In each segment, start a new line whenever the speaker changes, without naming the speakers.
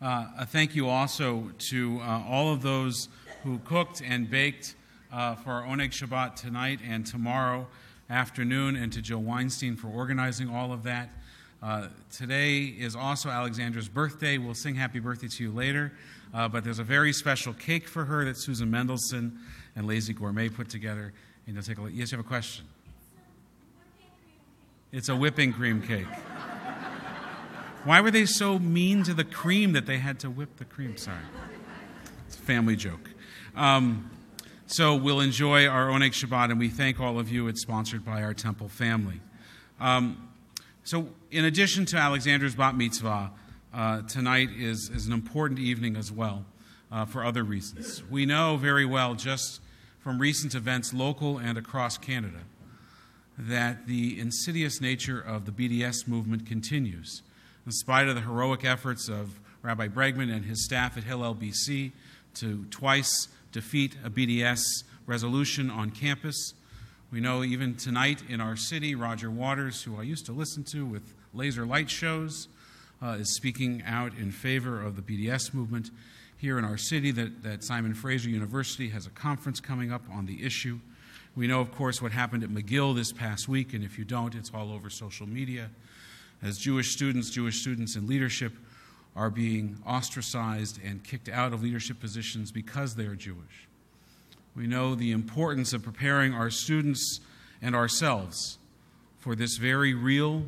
Uh, a thank you also to uh, all of those who cooked and baked uh, for our Oneg Shabbat tonight and tomorrow afternoon, and to Joe Weinstein for organizing all of that. Uh, today is also Alexandra's birthday. We'll sing happy birthday to you later, uh, but there's a very special cake for her that Susan Mendelson and Lazy Gourmet put together. And you'll take a look. Yes, you have a question? It's a whipping cream cake. Why were they so mean to the cream that they had to whip the cream? Sorry. It's a family joke. Um, so we'll enjoy our Oneg Shabbat, and we thank all of you. It's sponsored by our temple family. Um, so, in addition to Alexander's bat mitzvah, uh, tonight is, is an important evening as well uh, for other reasons. We know very well, just from recent events, local and across Canada, that the insidious nature of the BDS movement continues in spite of the heroic efforts of Rabbi Bregman and his staff at Hillel BC to twice defeat a BDS resolution on campus. We know even tonight in our city, Roger Waters, who I used to listen to with laser light shows, uh, is speaking out in favor of the BDS movement. Here in our city, that, that Simon Fraser University has a conference coming up on the issue. We know, of course, what happened at McGill this past week, and if you don't, it's all over social media as Jewish students, Jewish students in leadership are being ostracized and kicked out of leadership positions because they are Jewish. We know the importance of preparing our students and ourselves for this very real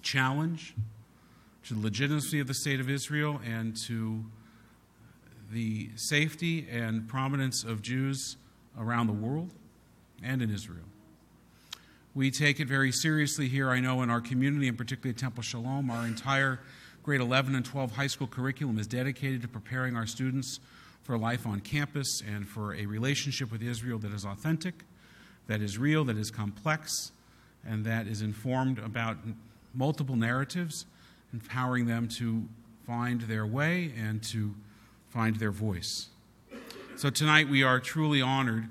challenge to the legitimacy of the state of Israel and to the safety and prominence of Jews around the world and in Israel. We take it very seriously here, I know, in our community, and particularly at Temple Sholom. Our entire grade 11 and 12 high school curriculum is dedicated to preparing our students for life on campus and for a relationship with Israel that is authentic, that is real, that is complex, and that is informed about multiple narratives, empowering them to find their way and to find their voice. So tonight we are truly honored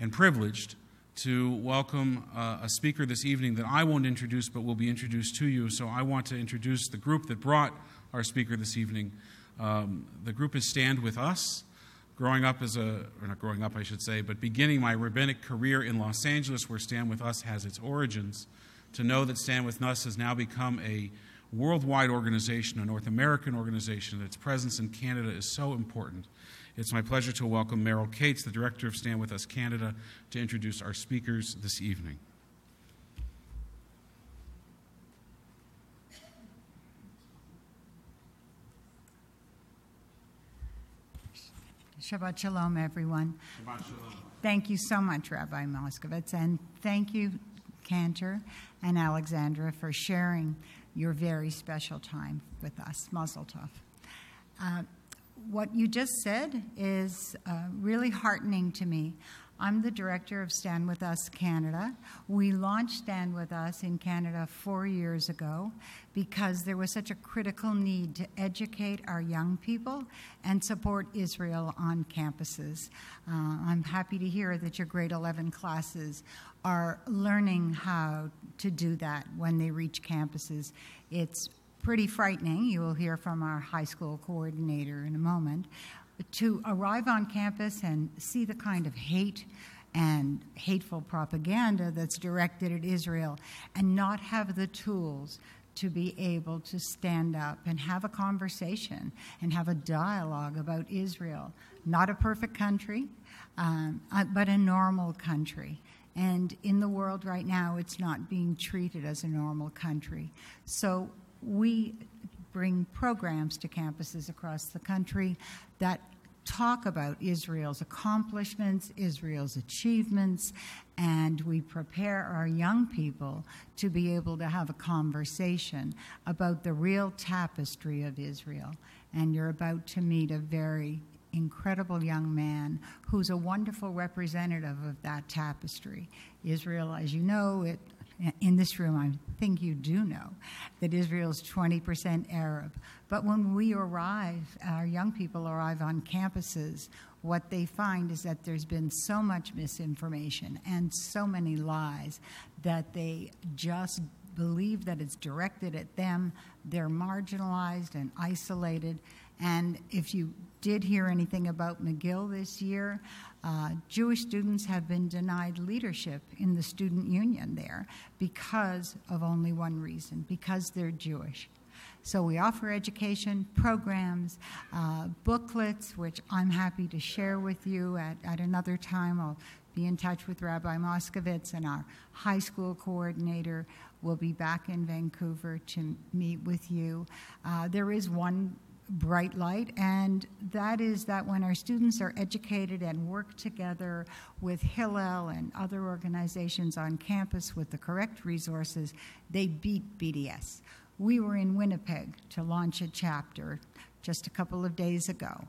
and privileged to welcome uh, a speaker this evening that I won't introduce but will be introduced to you. So I want to introduce the group that brought our speaker this evening. Um, the group is Stand With Us. Growing up as a, or not growing up, I should say, but beginning my rabbinic career in Los Angeles, where Stand With Us has its origins, to know that Stand With Us has now become a worldwide organization, a North American organization, its presence in Canada is so important. It's my pleasure to welcome Meryle Kates, the director of Stand With Us Canada, to introduce our speakers this evening.
Shabbat Shalom, everyone.
Shabbat Shalom.
Thank you so much, Rabbi Moskovitz, and thank you, Cantor and Alexandra, for sharing your very special time with us. Mazel Tov. Uh, what you just said is uh, really heartening to me. I'm the director of Stand With Us Canada. We launched Stand With Us in Canada four years ago because there was such a critical need to educate our young people and support Israel on campuses. Uh, I'm happy to hear that your grade 11 classes are learning how to do that when they reach campuses. It's pretty frightening. You will hear from our high school coordinator in a moment. To arrive on campus and see the kind of hate and hateful propaganda that's directed at Israel and not have the tools to be able to stand up and have a conversation and have a dialogue about Israel. Not a perfect country, um, uh, but a normal country. And in the world right now, it's not being treated as a normal country. So we bring programs to campuses across the country that talk about Israel's accomplishments, Israel's achievements, and we prepare our young people to be able to have a conversation about the real tapestry of Israel. And you're about to meet a very incredible young man who's a wonderful representative of that tapestry. Israel, as you know, it in this room, I think you do know that Israel is 20% Arab. But when we arrive, our young people arrive on campuses, what they find is that there's been so much misinformation and so many lies that they just believe that it's directed at them. They're marginalized and isolated. And if you did hear anything about McGill this year, uh, Jewish students have been denied leadership in the student union there because of only one reason because they're Jewish. So we offer education programs, uh, booklets, which I'm happy to share with you at, at another time. I'll be in touch with Rabbi Moskovitz, and our high school coordinator will be back in Vancouver to meet with you. Uh, there is one bright light, and that is that when our students are educated and work together with Hillel and other organizations on campus with the correct resources, they beat BDS. We were in Winnipeg to launch a chapter just a couple of days ago,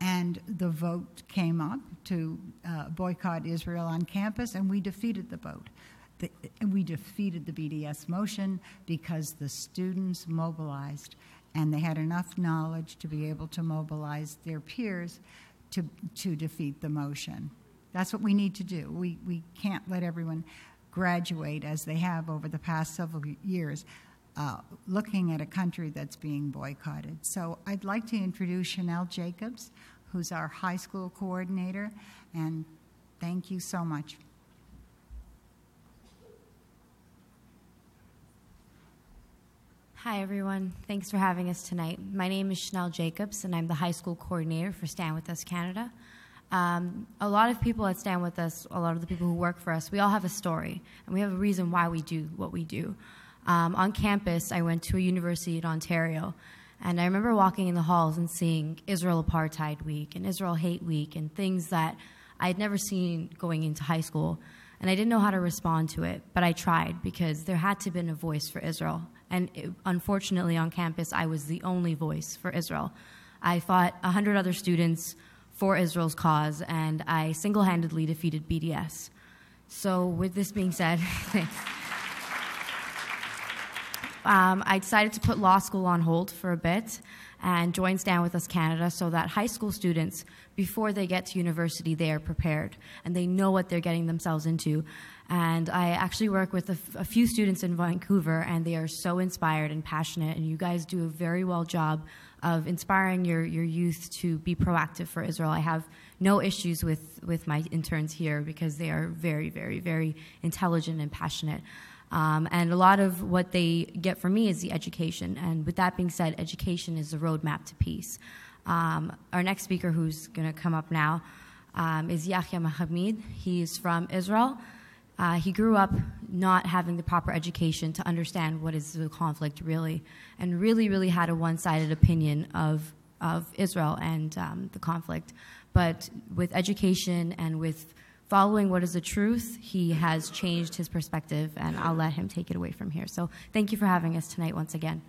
and the vote came up to uh, boycott Israel on campus, and we defeated the vote. The, we defeated the BDS motion because the students mobilized and they had enough knowledge to be able to mobilize their peers to, to defeat the motion. That's what we need to do. We, we can't let everyone graduate as they have over the past several years. Uh, looking at a country that's being boycotted. So I'd like to introduce Chanel Jacobs, who's our high school coordinator, and thank you so much.
Hi, everyone. Thanks for having us tonight. My name is Chanel Jacobs, and I'm the high school coordinator for Stand With Us Canada. Um, a lot of people at Stand With Us, a lot of the people who work for us, we all have a story, and we have a reason why we do what we do. Um, on campus, I went to a university in Ontario, and I remember walking in the halls and seeing Israel Apartheid Week and Israel Hate Week and things that I had never seen going into high school. And I didn't know how to respond to it, but I tried because there had to have been a voice for Israel. And it, unfortunately, on campus, I was the only voice for Israel. I fought 100 other students for Israel's cause, and I single handedly defeated BDS. So, with this being said, um, I decided to put law school on hold for a bit and join Stand With Us Canada so that high school students, before they get to university, they are prepared and they know what they're getting themselves into. And I actually work with a, few students in Vancouver, and they are so inspired and passionate. And you guys do a very well job of inspiring your, your youth to be proactive for Israel. I have no issues with, with my interns here because they are very, very, very intelligent and passionate. Um, and a lot of what they get from me is the education. And with that being said, education is the roadmap to peace. Um, our next speaker, who's going to come up now, um, is Yahya Mahamed. He's from Israel. Uh, he grew up not having the proper education to understand what is the conflict really, and really, really had a one sided opinion of, of Israel and um, the conflict. But with education and with following what is the truth, he has changed his perspective, and I'll let him take it away from here. So, thank you for having us tonight once again.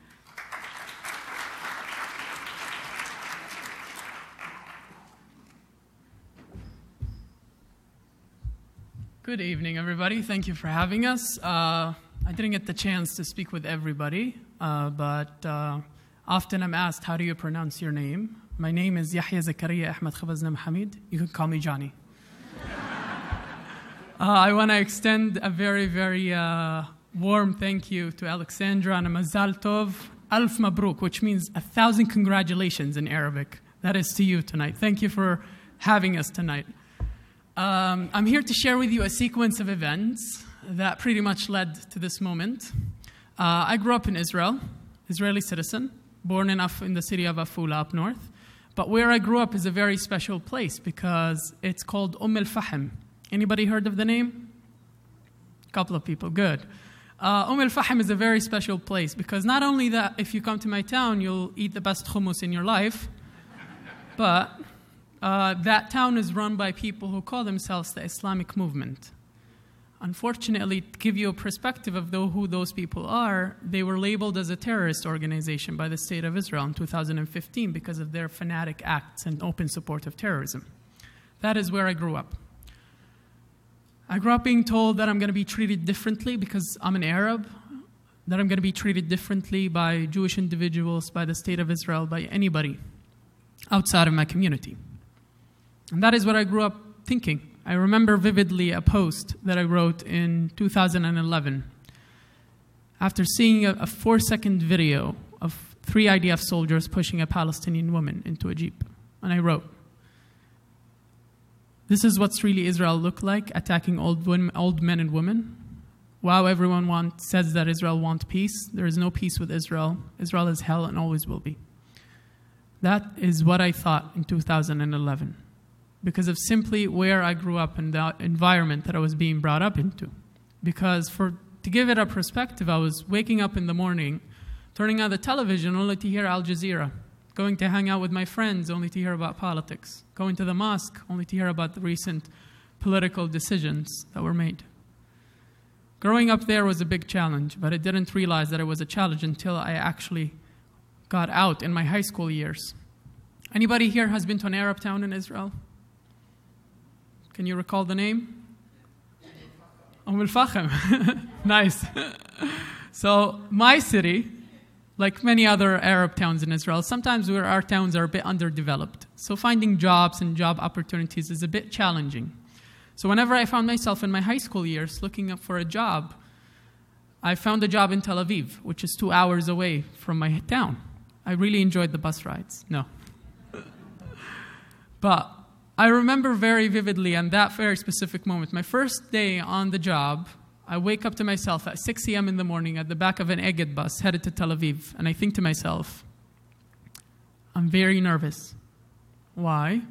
Good evening, everybody. Thank you for having us. Uh, I didn't get the chance to speak with everybody, uh, but uh, often I'm asked, How do you pronounce your name? My name is Yahya Zakaria Ahmed Khabazna Hamid. You can call me Johnny. Uh, I want to extend a very, very uh, warm thank you to Alexandra and Mazal Tov Alf Mabruk, which means a thousand congratulations in Arabic. That is to you tonight. Thank you for having us tonight. Um, I'm here to share with you a sequence of events that pretty much led to this moment. Uh, I grew up in Israel, Israeli citizen, born in, Af- in the city of Afula up north. But where I grew up is a very special place because it's called Umm al Fahim. Anybody heard of the name? A couple of people, good. Uh, Umm al Fahim is a very special place because not only that, if you come to my town, you'll eat the best hummus in your life, but uh, that town is run by people who call themselves the Islamic movement. Unfortunately, to give you a perspective of who those people are, they were labeled as a terrorist organization by the State of Israel in 2015 because of their fanatic acts and open support of terrorism. That is where I grew up. I grew up being told that I'm going to be treated differently because I'm an Arab, that I'm going to be treated differently by Jewish individuals, by the State of Israel, by anybody outside of my community. And that is what I grew up thinking. I remember vividly a post that I wrote in 2011. after seeing a, a four second video of three IDF soldiers pushing a Palestinian woman into a jeep. And I wrote, This is what's really Israel look like, attacking old, women, old men and women. Wow, everyone want, says that Israel wants peace. There is no peace with Israel. Israel is hell and always will be. That is what I thought in 2011 because of simply where I grew up and the environment that I was being brought up into. Because for to give it a perspective, I was waking up in the morning, turning on the television only to hear Al Jazeera, going to hang out with my friends only to hear about politics, going to the mosque only to hear about the recent political decisions that were made. Growing up there was a big challenge, but I didn't realize that it was a challenge until I actually got out in my high school years. Anybody here has been to an Arab town in Israel? Can you recall the name? Umm al nice. so, my city, like many other Arab towns in Israel, sometimes our towns are a bit underdeveloped. So, finding jobs and job opportunities is a bit challenging. So, whenever I found myself in my high school years looking up for a job, I found a job in Tel Aviv, which is two hours away from my town. I really enjoyed the bus rides. No. but I remember very vividly on that very specific moment, my first day on the job, I wake up to myself at 6 a.m. in the morning at the back of an Egged bus headed to Tel Aviv, and I think to myself, I'm very nervous. Why?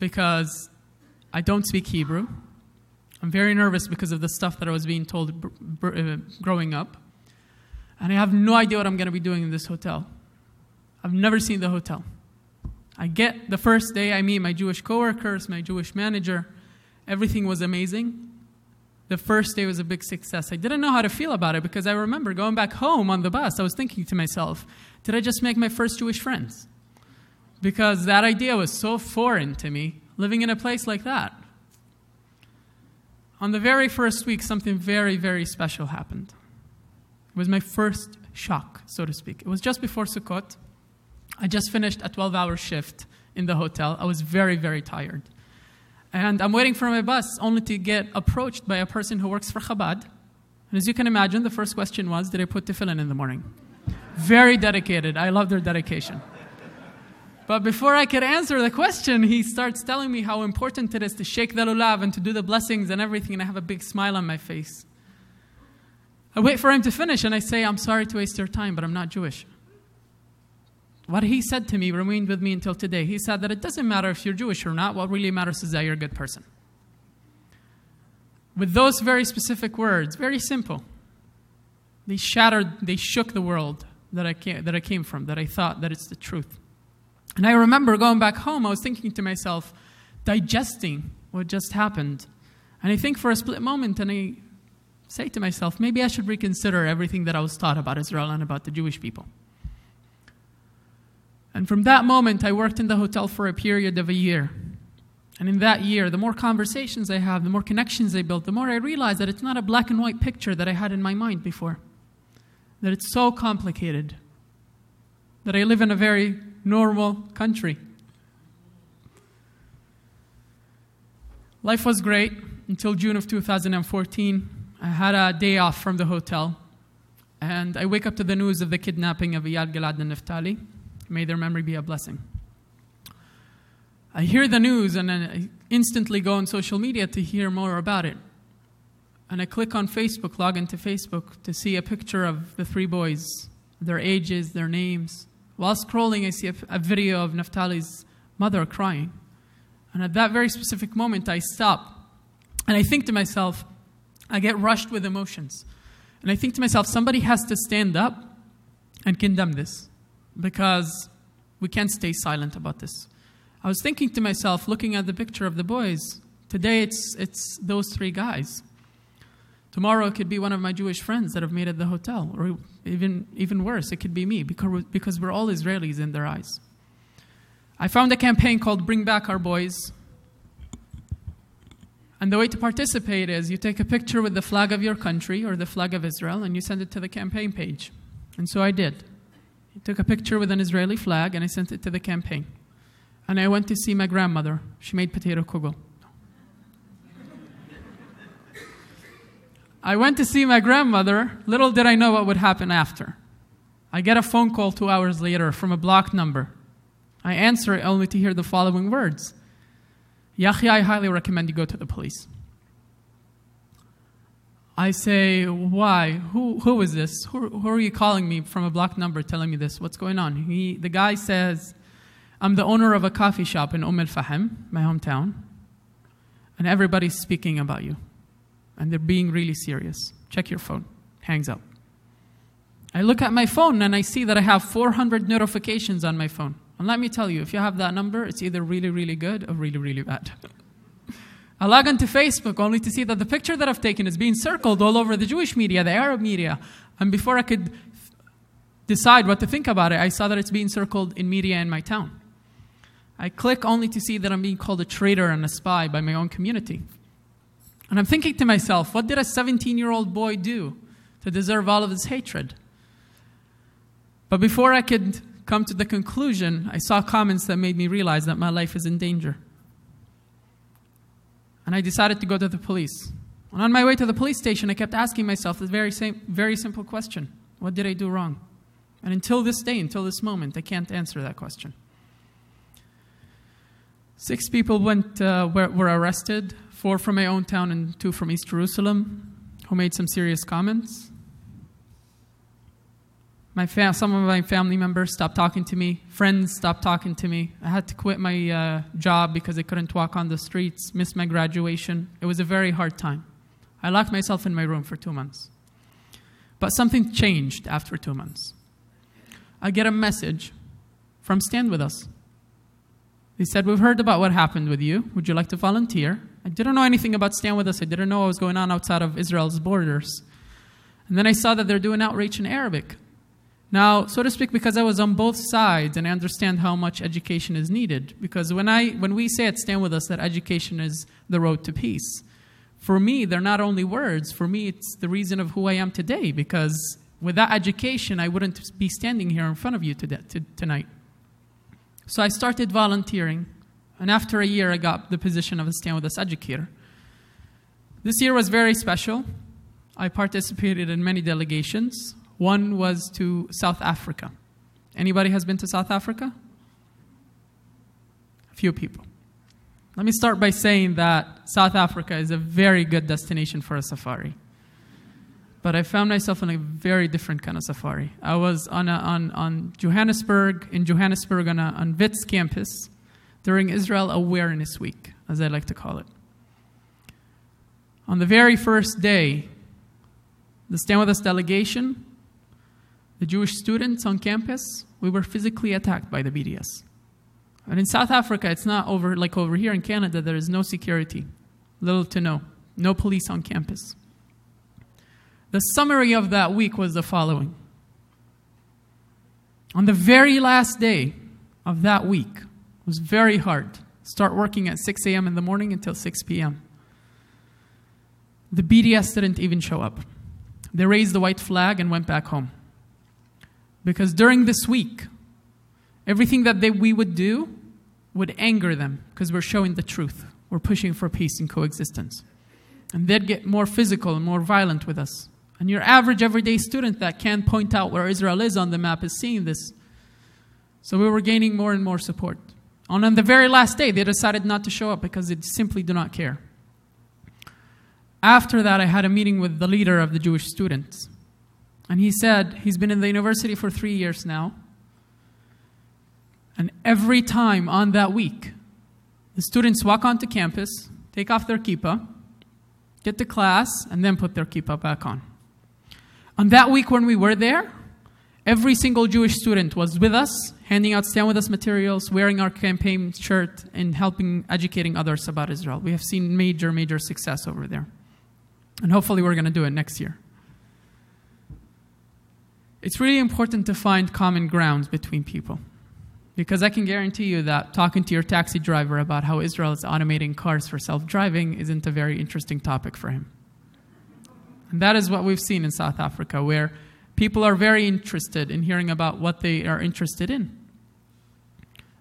Because I don't speak Hebrew. I'm very nervous because of the stuff that I was being told uh, growing up. And I have no idea what I'm going to be doing in this hotel. I've never seen the hotel. I get the first day I meet my Jewish coworkers, my Jewish manager. Everything was amazing. The first day was a big success. I didn't know how to feel about it because I remember going back home on the bus, I was thinking to myself, did I just make my first Jewish friends? Because that idea was so foreign to me, living in a place like that. On the very first week, something very, very special happened. It was my first shock, so to speak. It was just before Sukkot. I just finished a 12 hour shift in the hotel. I was very, very tired. And I'm waiting for my bus only to get approached by a person who works for Chabad. And as you can imagine, the first question was Did I put tefillin in the morning? Very dedicated. I love their dedication. But before I could answer the question, he starts telling me how important it is to shake the lulav and to do the blessings and everything, and I have a big smile on my face. I wait for him to finish, and I say, I'm sorry to waste your time, but I'm not Jewish what he said to me remained with me until today. He said that it doesn't matter if you're Jewish or not, what really matters is that you're a good person. With those very specific words, very simple, they shattered, they shook the world that I, came, that I came from, that I thought that it's the truth. And I remember going back home, I was thinking to myself, digesting what just happened. And I think for a split moment, and I say to myself, maybe I should reconsider everything that I was taught about Israel and about the Jewish people. And from that moment, I worked in the hotel for a period of a year. And in that year, the more conversations I have, the more connections I built, the more I realize that it's not a black and white picture that I had in my mind before. That it's so complicated. That I live in a very normal country. Life was great until June of 2014. I had a day off from the hotel. And I wake up to the news of the kidnapping of Eyal Gilad and Naftali. May their memory be a blessing. I hear the news and then I instantly go on social media to hear more about it. And I click on Facebook, log into Facebook to see a picture of the three boys, their ages, their names. While scrolling, I see a, a video of Naftali's mother crying. And at that very specific moment, I stop and I think to myself, I get rushed with emotions. And I think to myself, somebody has to stand up and condemn this because we can't stay silent about this. I was thinking to myself, looking at the picture of the boys, today it's, it's those three guys. Tomorrow it could be one of my Jewish friends that have made it the hotel, or even, even worse, it could be me because, because we're all Israelis in their eyes. I found a campaign called Bring Back Our Boys. And the way to participate is you take a picture with the flag of your country or the flag of Israel and you send it to the campaign page. And so I did. I took a picture with an Israeli flag and I sent it to the campaign. And I went to see my grandmother. She made potato kugel. I went to see my grandmother. Little did I know what would happen after. I get a phone call two hours later from a blocked number. I answer it only to hear the following words Yahya, I highly recommend you go to the police. I say, Why? Who, who is this? Who, who are you calling me from a blocked number telling me this? What's going on? He, the guy says, I'm the owner of a coffee shop in Umm al Fahim, my hometown, and everybody's speaking about you. And they're being really serious. Check your phone. Hangs up. I look at my phone and I see that I have 400 notifications on my phone. And let me tell you, if you have that number, it's either really, really good or really, really bad. I log onto Facebook only to see that the picture that I've taken is being circled all over the Jewish media, the Arab media. And before I could decide what to think about it, I saw that it's being circled in media in my town. I click only to see that I'm being called a traitor and a spy by my own community. And I'm thinking to myself, what did a 17 year old boy do to deserve all of this hatred? But before I could come to the conclusion, I saw comments that made me realize that my life is in danger. And I decided to go to the police. And on my way to the police station, I kept asking myself this very, same, very simple question What did I do wrong? And until this day, until this moment, I can't answer that question. Six people went, uh, were, were arrested four from my own town and two from East Jerusalem, who made some serious comments. My fam- some of my family members stopped talking to me. Friends stopped talking to me. I had to quit my uh, job because I couldn't walk on the streets, missed my graduation. It was a very hard time. I locked myself in my room for two months. But something changed after two months. I get a message from Stand With Us. They said, We've heard about what happened with you. Would you like to volunteer? I didn't know anything about Stand With Us. I didn't know what was going on outside of Israel's borders. And then I saw that they're doing outreach in Arabic. Now, so to speak, because I was on both sides and I understand how much education is needed, because when, I, when we say at Stand With Us that education is the road to peace, for me, they're not only words. For me, it's the reason of who I am today, because without education, I wouldn't be standing here in front of you today, to, tonight. So I started volunteering, and after a year, I got the position of a Stand With Us educator. This year was very special. I participated in many delegations. One was to South Africa. Anybody has been to South Africa? A few people. Let me start by saying that South Africa is a very good destination for a safari. But I found myself on a very different kind of safari. I was on, a, on, on Johannesburg, in Johannesburg on, a, on WITS campus during Israel Awareness Week, as I like to call it. On the very first day, the Stand With Us delegation the Jewish students on campus, we were physically attacked by the BDS. And in South Africa, it's not over like over here in Canada, there is no security, little to no, no police on campus. The summary of that week was the following. On the very last day of that week, it was very hard. Start working at 6 a.m. in the morning until 6 p.m. The BDS didn't even show up. They raised the white flag and went back home. Because during this week, everything that they, we would do would anger them because we're showing the truth. We're pushing for peace and coexistence. And they'd get more physical and more violent with us. And your average everyday student that can't point out where Israel is on the map is seeing this. So we were gaining more and more support. And on the very last day, they decided not to show up because they simply do not care. After that, I had a meeting with the leader of the Jewish students. And he said he's been in the university for three years now. And every time on that week, the students walk onto campus, take off their kippah, get to class, and then put their kippah back on. On that week when we were there, every single Jewish student was with us, handing out Stand With Us materials, wearing our campaign shirt, and helping educating others about Israel. We have seen major, major success over there. And hopefully, we're going to do it next year. It's really important to find common grounds between people. Because I can guarantee you that talking to your taxi driver about how Israel is automating cars for self driving isn't a very interesting topic for him. And that is what we've seen in South Africa, where people are very interested in hearing about what they are interested in.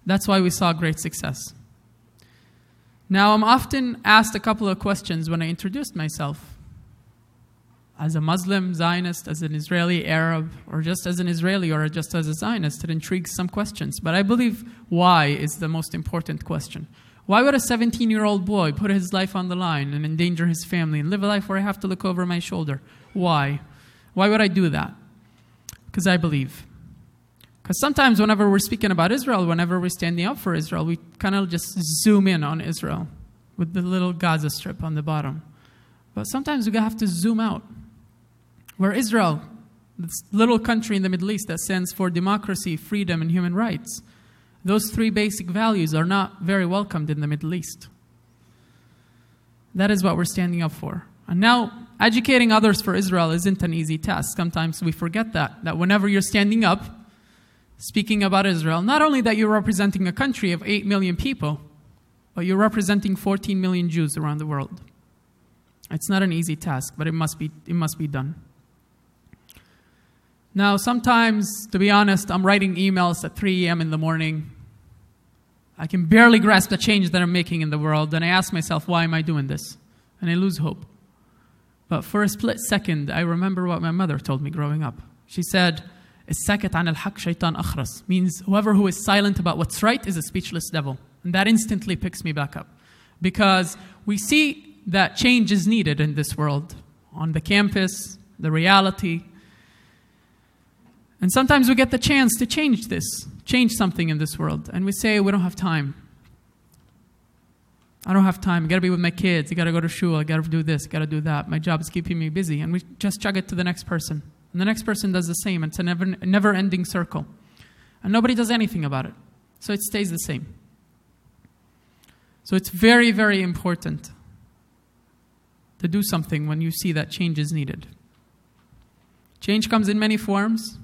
That's why we saw great success. Now, I'm often asked a couple of questions when I introduced myself. As a Muslim, Zionist, as an Israeli, Arab, or just as an Israeli or just as a Zionist, it intrigues some questions. But I believe why is the most important question. Why would a 17 year old boy put his life on the line and endanger his family and live a life where I have to look over my shoulder? Why? Why would I do that? Because I believe. Because sometimes, whenever we're speaking about Israel, whenever we're standing up for Israel, we kind of just zoom in on Israel with the little Gaza strip on the bottom. But sometimes we have to zoom out. Where Israel, this little country in the Middle East that stands for democracy, freedom, and human rights, those three basic values are not very welcomed in the Middle East. That is what we're standing up for. And now, educating others for Israel isn't an easy task. Sometimes we forget that, that whenever you're standing up, speaking about Israel, not only that you're representing a country of 8 million people, but you're representing 14 million Jews around the world. It's not an easy task, but it must be, it must be done. Now, sometimes, to be honest, I'm writing emails at 3 a.m. in the morning. I can barely grasp the change that I'm making in the world, and I ask myself, why am I doing this? And I lose hope. But for a split second, I remember what my mother told me growing up. She said, الساكت عن الحق شيطان أخرس means whoever who is silent about what's right is a speechless devil. And that instantly picks me back up. Because we see that change is needed in this world, on the campus, the reality, and sometimes we get the chance to change this, change something in this world, and we say, we don't have time. I don't have time. I gotta be with my kids. I gotta go to shul. I gotta do this. I gotta do that. My job is keeping me busy. And we just chug it to the next person. And the next person does the same. It's a never, never ending circle. And nobody does anything about it. So it stays the same. So it's very, very important to do something when you see that change is needed. Change comes in many forms.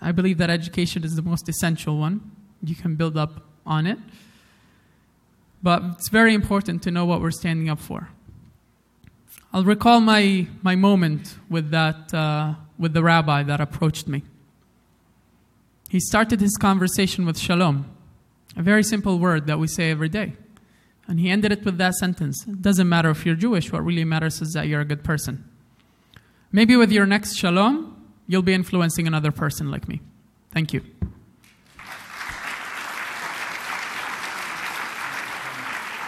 I believe that education is the most essential one. You can build up on it. But it's very important to know what we're standing up for. I'll recall my, my moment with, that, uh, with the rabbi that approached me. He started his conversation with shalom, a very simple word that we say every day. And he ended it with that sentence It doesn't matter if you're Jewish, what really matters is that you're a good person. Maybe with your next shalom, you'll be influencing another person like me. Thank you.